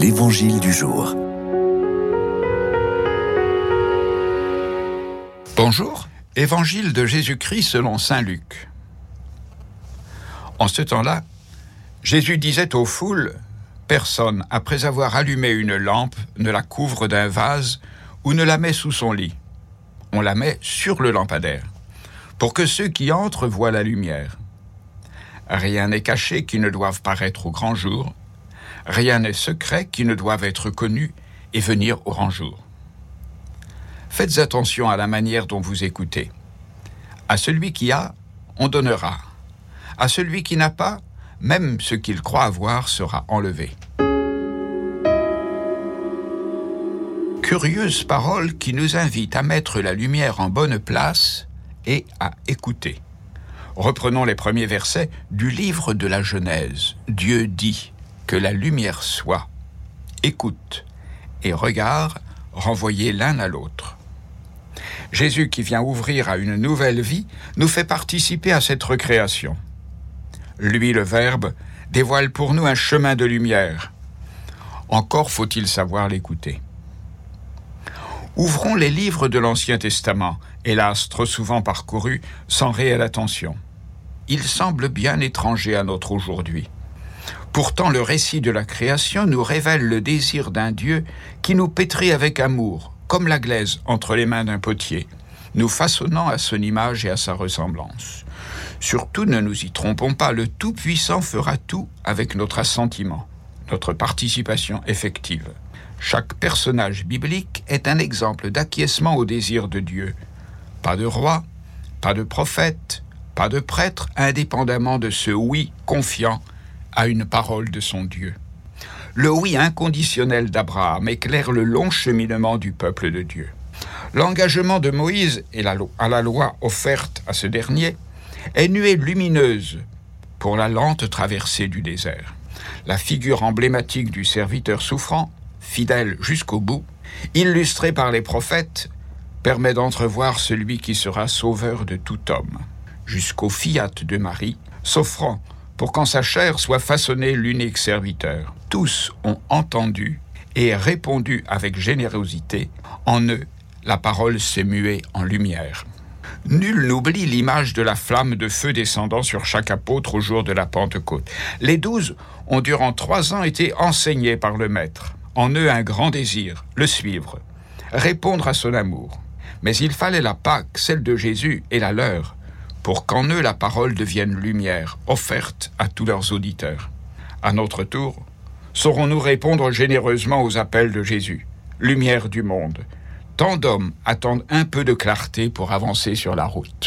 L'Évangile du jour. Bonjour, Évangile de Jésus-Christ selon Saint Luc. En ce temps-là, Jésus disait aux foules, Personne, après avoir allumé une lampe, ne la couvre d'un vase ou ne la met sous son lit. On la met sur le lampadaire, pour que ceux qui entrent voient la lumière. Rien n'est caché qui ne doive paraître au grand jour, rien n'est secret qui ne doive être connu et venir au grand jour. Faites attention à la manière dont vous écoutez. À celui qui a, on donnera. À celui qui n'a pas, même ce qu'il croit avoir sera enlevé. Curieuse parole qui nous invite à mettre la lumière en bonne place et à écouter. Reprenons les premiers versets du livre de la Genèse. Dieu dit que la lumière soit. Écoute et regard renvoyés l'un à l'autre. Jésus qui vient ouvrir à une nouvelle vie nous fait participer à cette recréation. Lui, le Verbe, dévoile pour nous un chemin de lumière. Encore faut-il savoir l'écouter. Ouvrons les livres de l'Ancien Testament, hélas trop souvent parcourus sans réelle attention. Ils semblent bien étrangers à notre aujourd'hui. Pourtant, le récit de la création nous révèle le désir d'un Dieu qui nous pétrit avec amour, comme la glaise entre les mains d'un potier, nous façonnant à son image et à sa ressemblance. Surtout, ne nous y trompons pas, le Tout-Puissant fera tout avec notre assentiment, notre participation effective. Chaque personnage biblique est un exemple d'acquiescement au désir de Dieu. Pas de roi, pas de prophète, pas de prêtre, indépendamment de ce oui confiant à une parole de son Dieu. Le oui inconditionnel d'Abraham éclaire le long cheminement du peuple de Dieu. L'engagement de Moïse et à la loi offerte à ce dernier est nuée lumineuse pour la lente traversée du désert. La figure emblématique du serviteur souffrant, fidèle jusqu'au bout, illustrée par les prophètes, permet d'entrevoir celui qui sera sauveur de tout homme, jusqu'au fiat de Marie, s'offrant pour qu'en sa chair soit façonné l'unique serviteur. Tous ont entendu et répondu avec générosité. En eux, la parole s'est muée en lumière. Nul n'oublie l'image de la flamme de feu descendant sur chaque apôtre au jour de la Pentecôte. Les douze ont durant trois ans été enseignés par le Maître. En eux un grand désir, le suivre, répondre à son amour. Mais il fallait la Pâque, celle de Jésus, et la leur, pour qu'en eux la parole devienne lumière, offerte à tous leurs auditeurs. À notre tour, saurons-nous répondre généreusement aux appels de Jésus, lumière du monde, tant d'hommes attendent un peu de clarté pour avancer sur la route.